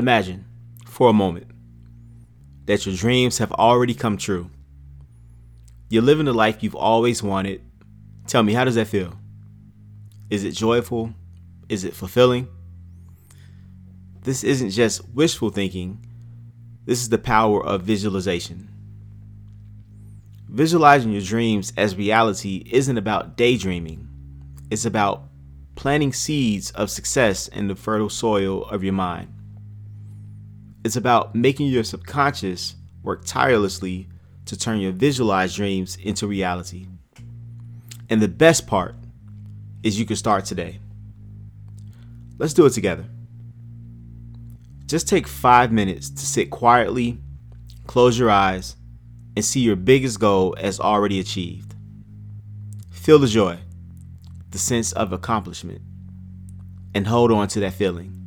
Imagine, for a moment, that your dreams have already come true. You're living the life you've always wanted. Tell me, how does that feel? Is it joyful? Is it fulfilling? This isn't just wishful thinking, this is the power of visualization. Visualizing your dreams as reality isn't about daydreaming, it's about planting seeds of success in the fertile soil of your mind. It's about making your subconscious work tirelessly to turn your visualized dreams into reality. And the best part is you can start today. Let's do it together. Just take five minutes to sit quietly, close your eyes, and see your biggest goal as already achieved. Feel the joy, the sense of accomplishment, and hold on to that feeling.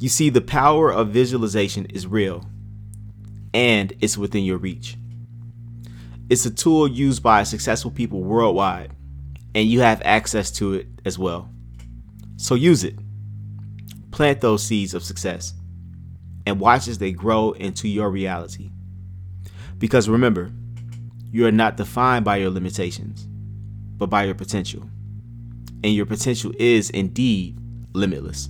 You see, the power of visualization is real and it's within your reach. It's a tool used by successful people worldwide, and you have access to it as well. So use it. Plant those seeds of success and watch as they grow into your reality. Because remember, you are not defined by your limitations, but by your potential. And your potential is indeed limitless.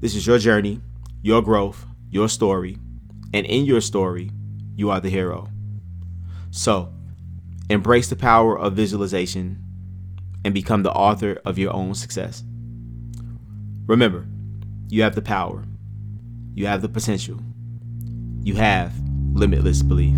This is your journey, your growth, your story, and in your story, you are the hero. So, embrace the power of visualization and become the author of your own success. Remember, you have the power, you have the potential, you have limitless belief.